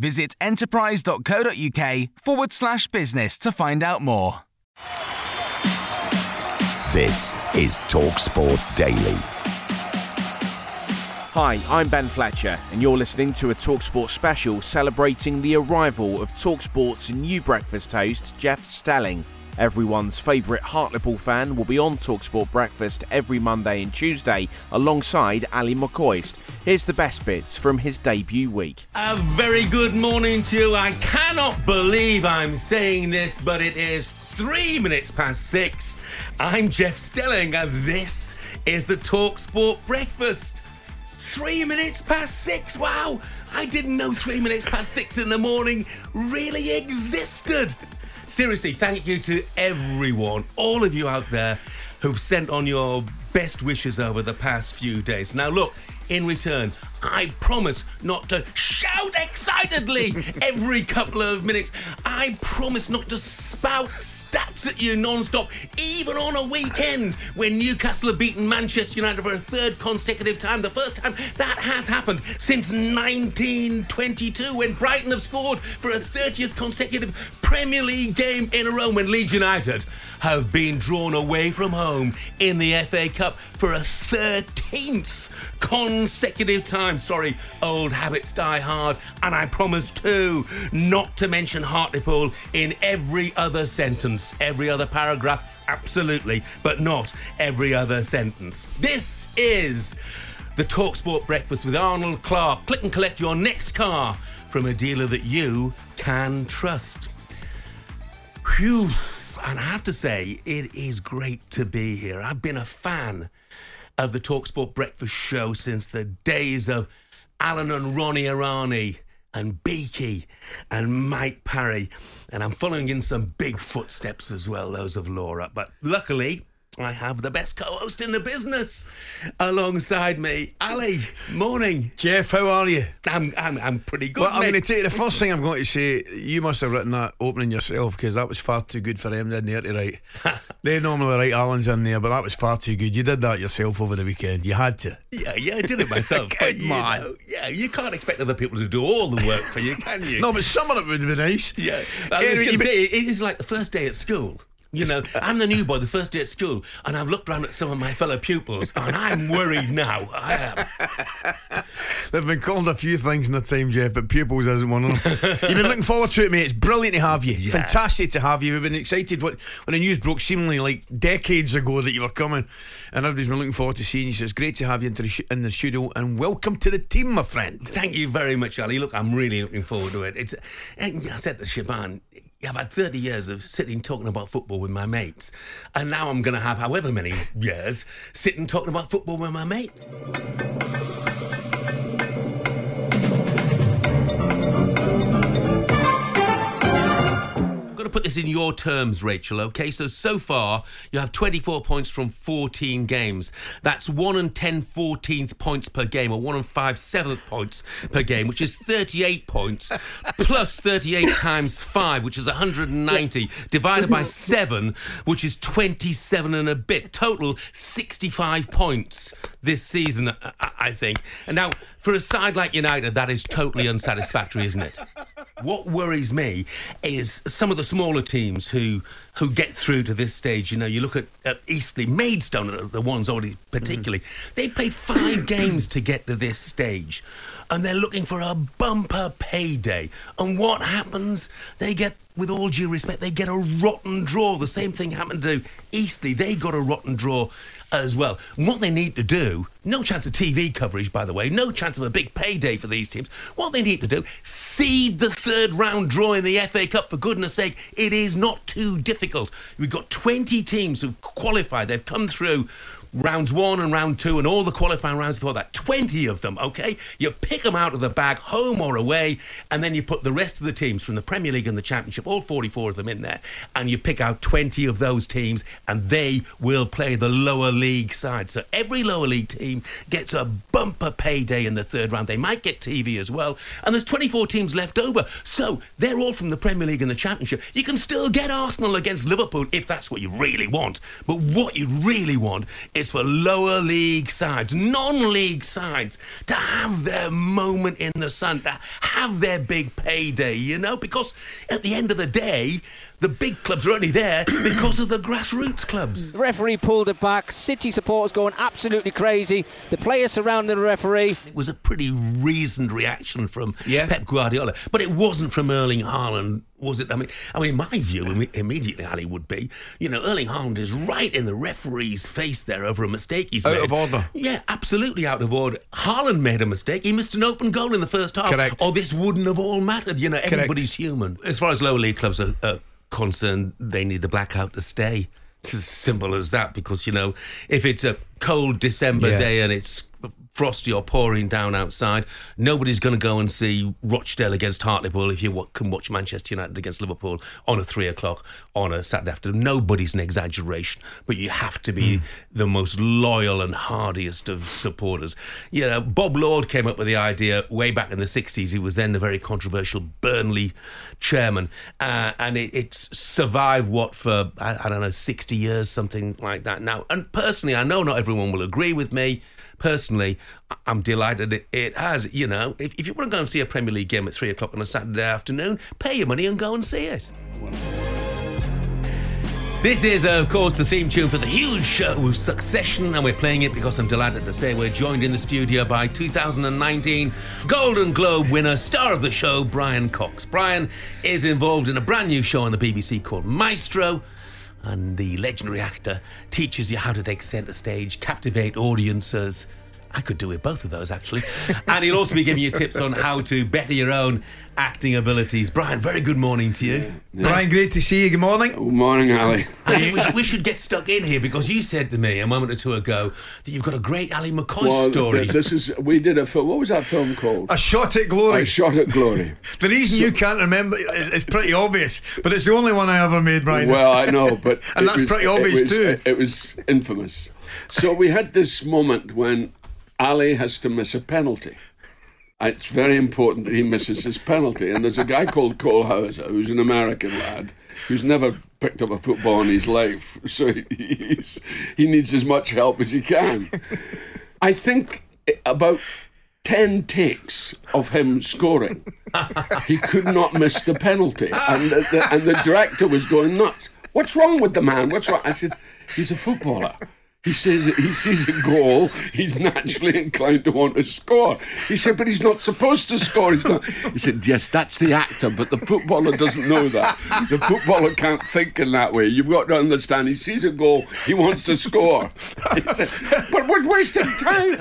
Visit enterprise.co.uk forward slash business to find out more. This is TalkSport Daily. Hi, I'm Ben Fletcher, and you're listening to a Talksport special celebrating the arrival of Talksport's new breakfast host, Jeff Stelling. Everyone's favourite Hartlepool fan will be on Talksport Breakfast every Monday and Tuesday alongside Ally McCoist. Here's the best bits from his debut week. A very good morning to you. I cannot believe I'm saying this, but it is three minutes past six. I'm Jeff Stelling, and this is the Talksport Breakfast. Three minutes past six. Wow, I didn't know three minutes past six in the morning really existed. Seriously, thank you to everyone, all of you out there who've sent on your best wishes over the past few days. Now, look, in return, I promise not to shout excitedly every couple of minutes. I promise not to spout stats at you non-stop, even on a weekend when Newcastle have beaten Manchester United for a third consecutive time. The first time that has happened since 1922 when Brighton have scored for a 30th consecutive Premier League game in a row when Leeds United have been drawn away from home in the FA Cup for a 13th consecutive time. I'm sorry, old habits die hard. And I promise too not to mention Hartlepool in every other sentence, every other paragraph, absolutely, but not every other sentence. This is the Talksport Breakfast with Arnold Clark. Click and collect your next car from a dealer that you can trust. Phew. And I have to say, it is great to be here. I've been a fan of the Talksport Breakfast Show since the days of Alan and Ronnie Irani and Beaky and Mike Parry. And I'm following in some big footsteps as well, those of Laura. But luckily, I have the best co-host in the business alongside me, Ally. Morning, Jeff. How are you? I'm I'm, I'm pretty good. Well, I'm going to tell you the first thing I'm going to say. You must have written that opening yourself because that was far too good for them, didn't they, to write? they normally write Alan's in there, but that was far too good. You did that yourself over the weekend. You had to. Yeah, yeah, I did it myself. but you on. know, yeah, you can't expect other people to do all the work for you, can you? No, but some of it would be nice. Yeah, I was Anyway, say, it is like the first day at school. You know, I'm the new boy, the first day at school, and I've looked around at some of my fellow pupils, and I'm worried now. I am. They've been called a few things in the time, Jeff, but pupils isn't one of them. You've been looking forward to it, mate. It's brilliant to have you. Fantastic to have you. We've been excited when the news broke, seemingly like decades ago, that you were coming, and everybody's been looking forward to seeing you. So it's great to have you into the sh- in the studio, and welcome to the team, my friend. Thank you very much, Ally. Look, I'm really looking forward to it. It's, and I said to Shaban, I've had 30 years of sitting talking about football with my mates, and now I'm going to have however many years sitting talking about football with my mates. I've got to put this in your terms, Rachel, okay? So, so far, you have 24 points from 14 games. That's 1 and 10 14th points per game, or 1 and 5 7th points per game, which is 38 points, plus 38 times 5, which is 190, divided by 7, which is 27 and a bit. Total 65 points. This season, I, think. And now, for a side like United, that is totally unsatisfactory, isn't it? What worries me is some of the smaller teams who who get through to this stage. You know, you look at, at Eastleigh, Maidstone, the ones already particularly. Mm. They played five games to get to this stage, and they're looking for a bumper payday. And what happens? They get with all due respect, they get a rotten draw. The same thing happened to Eastleigh. They got a rotten draw as well. What they need to do, no chance of TV coverage, by the way, no chance of a big payday for these teams. What they need to do, seed the third round draw in the FA Cup, for goodness sake. It is not too difficult. We've got 20 teams who've qualified, they've come through rounds one and round two and all the qualifying rounds before that. 20 of them okay? You pick them out of the bag home or away and then you put the rest of the teams from the premier league and the championship all 44 of them in there and you pick out 20 of those teams and they will play the lower league side. So every lower league team gets a bumper payday in the third round. They might get tv as well and there's 24 teams left over. So they're all from the premier league and the championship. You can still get arsenal against liverpool if that's what you really want. But what you really want is for lower league sides, non league sides, to have their moment in the sun, to have their big payday, you know? Because at the end of the day, the big clubs are only there because of the grassroots clubs. The referee pulled it back. City supporters going absolutely crazy. The players surrounding the referee. It was a pretty reasoned reaction from Yeah. Pep Guardiola, but it wasn't from Erling Haaland, was it? I mean, I mean, my view immediately, Ally, would be, you know, Erling Haaland is right in the referee's face there over a mistake he's Out made. Out of order. Yeah, absolutely out of order. Haaland made a mistake. He missed an open goal in the first half. Correct. Or this wouldn't have all mattered. You know, everybody's human. As far as lower league clubs are, are concerned, they need the blackout to stay. It's as simple as that because, you know, if it's a cold December Yeah. day and it's frosty or pouring down outside, nobody's going to go and see Rochdale against Hartlepool if you can watch Manchester United against Liverpool on a three o'clock on a Saturday afternoon. Nobody's an exaggeration, but you have to be the most loyal and hardiest of supporters. You know, Bob Lord came up with the idea way back in the 60s. He was then the very controversial Burnley chairman, uh, and it, it's survived what for, I, I don't know, 60 years, something like that now. And personally, I know not everyone will agree with me personally, I'm delighted it, it has. You know, if, if you want to go and see a Premier League game at three o'clock on a Saturday afternoon, pay your money and go and see it. This is, uh, of course, the theme tune for the huge show Succession, and we're playing it because I'm delighted to say we're joined in the studio by 2019 Golden Globe winner, star of the show, Brian Cox. Brian is involved in a brand new show on the BBC called Maestro, and the legendary actor teaches you how to take centre stage, captivate audiences. I could do with both of those actually. and he'll also be giving you tips on how to better your own acting abilities. Brian, very good morning to you. Brian, great to see you. Good morning. Good morning, Ally. I think we should, we should get stuck in here because you said to me a moment or two ago that you've got a great Ally McCoist Well, story. this is we did a film. What was that film called? A shot at glory. A shot at glory. the reason you can't remember is, is pretty obvious, but it's the only one I ever made, Brian. Well, I know, but And that's was- pretty it obvious was- too. It was infamous. So we had this moment when Ally has to miss a penalty. It's very important that he misses this penalty. And there's a guy called Cole Hauser, who's an American lad, who's never picked up a football in his life. So he needs as much help as he can. I think about 10 takes of him scoring, he could not miss the penalty. And the, the, and the director was going nuts. What's wrong with the man? What's wrong? I said, he's a footballer. He says he sees a goal, he's naturally inclined to want to score. He said, but he's not supposed to score. He's not. He said, yes, that's the actor, but the footballer doesn't know that. The footballer can't think in that way. You've got to understand. He sees a goal, he wants to score. He said, but we're wasting time.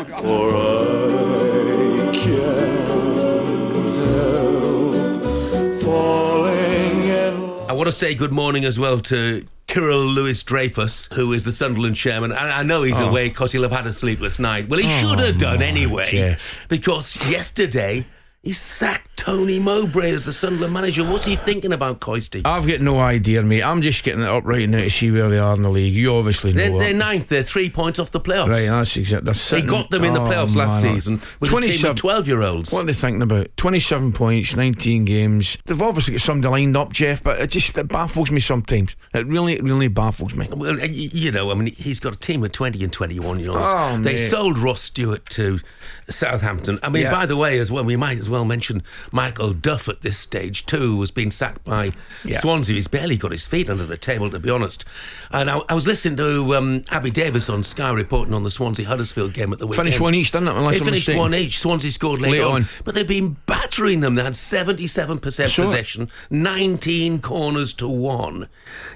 I want to say good morning as well to Kyril Louis-Dreyfus, who is the Sunderland chairman. And I know he's oh. away because he'll have had a sleepless night. Well, he oh, should have done anyway, because yesterday He sacked Tony Mowbray as the Sunderland manager. What's he thinking about Coisty? I've got no idea, mate. I'm just getting it up right now to see where they are in the league. You obviously know They're, they're ninth. They're three points off the playoffs. Right, that's exactly. They got them in the Oh, playoffs last man. season with a team of 12-year-olds. What are they thinking about? 27 points, 19 games. They've obviously got somebody lined up, Jeff, but it just it baffles me sometimes. It really, it really baffles me. Well, uh, you know, I mean, he's got a team of 20 and 21 year olds. Oh, they mate. sold Ross Stewart to Southampton. I mean, Yeah. by the way, as well, we might as well mention Michael Duff at this stage, too, who has been sacked by Yeah. Swansea. He's barely got his feet under the table, to be honest. And I, I was listening to um, Abby Davis on Sky reporting on the Swansea Huddersfield game at the weekend. Finished one each, didn't it? Unless They finished one each. Swansea scored late, Late on, on. But they've been battering them. They had 77% Sure. possession, 19 corners to one.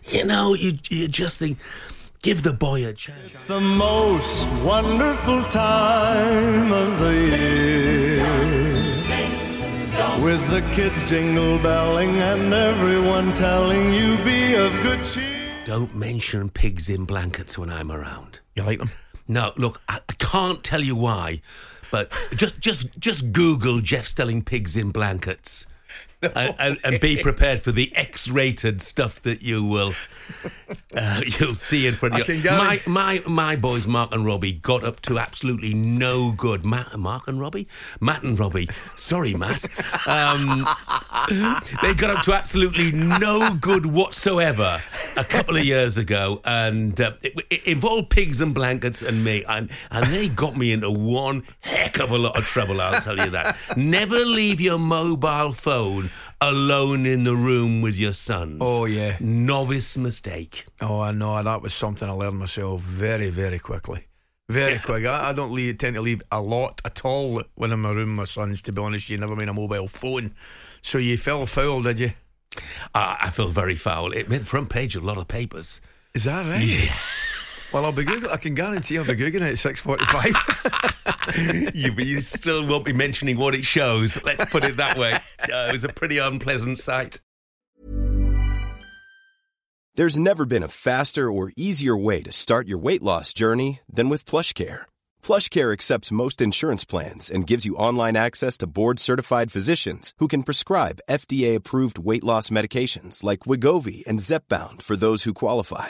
You know, you, you just think, give the boy a chance. It's the most wonderful time of the year. With the kids jingle belling and everyone telling you be of good cheer. Don't mention pigs in blankets when I'm around. You like them? No, look, I, I can't tell you why, but just just just Google Jeff Stelling pigs in blankets. And, and, and be prepared for the X-rated stuff that you will uh, you'll see in front of you. My, my my boys Mark and Robbie got up to absolutely no good. Matt, Mark and Robbie, Matt and Robbie. Sorry, Matt. Um, they got up to absolutely no good whatsoever a couple of years ago, and uh, it, it involved pigs and blankets and me, and and they got me into one heck of a lot of trouble. I'll tell you that. Never leave your mobile phone alone in the room with your sons. Oh, yeah. novice mistake. Oh, I know. That was something I learned myself very, very quickly. Very quick. I, I don't leave, tend to leave a lot at all when I'm in my room with my sons, to be honest. You never mind a mobile phone. So you fell foul, did you? Uh, I feel very foul. It made front page of a lot of papers. Is that right? Well, I'll be Googling. I can guarantee I'll be googling it at six forty-five. you, but you still won't be mentioning what it shows. Let's put it that way. Uh, it was a pretty unpleasant sight. There's never been a faster or easier way to start your weight loss journey than with PlushCare. PlushCare accepts most insurance plans and gives you online access to board-certified physicians who can prescribe FDA-approved weight loss medications like Wegovy and Zepbound for those who qualify.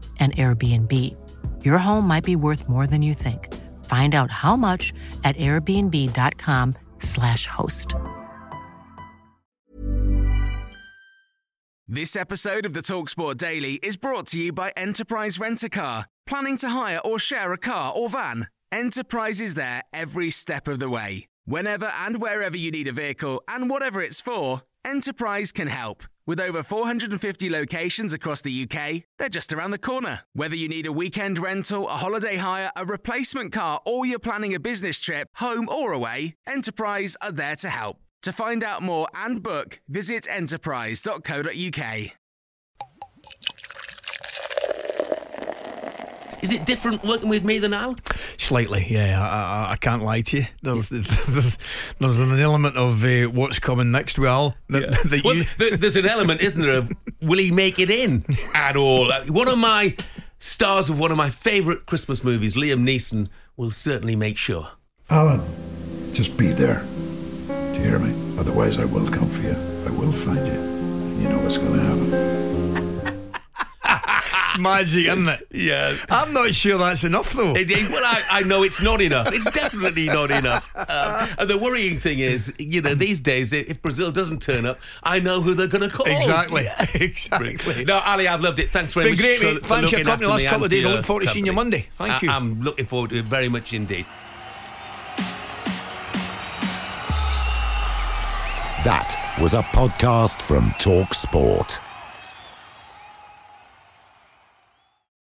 an Airbnb. Your home might be worth more than you think. Find out how much at airbnb.com/slash host. This episode of the Talksport Daily is brought to you by Enterprise Rent a Car. Planning to hire or share a car or van? Enterprise is there every step of the way. Whenever and wherever you need a vehicle and whatever it's for, Enterprise can help. With over 450 locations across the UK, they're just around the corner. Whether you need a weekend rental, a holiday hire, a replacement car, or you're planning a business trip, home or away, Enterprise are there to help. To find out more and book, visit enterprise.co.uk. Is it different working with me than Al? Slightly, yeah. I, I, I can't lie to you. There's there's, there's an element of uh, what's coming next. Well, that, that Well, you. th- there's an element, isn't there, of will he make it in at all? Uh, One of my stars of one of my favourite Christmas movies, Liam Neeson, will certainly make sure. Alan, just be there. Do you hear me? Otherwise, I will come for you. I will find you. And you know what's going to happen. It's magic, isn't it? Yeah. I'm not sure that's enough though. It- it- well, I, I know it's not enough. It's definitely not enough. Um, and the worrying thing is, you know, these days, if Brazil doesn't turn up, I know who they're going to call. Exactly. Yeah. Exactly. No, Ally, I've loved it. Thanks very Been much. great, for, mate. Thanks for looking your company the last me couple of days. I look forward to seeing you. Monday. Thank I- you. I'm looking forward to it very much indeed. That was a podcast from Talk Sport.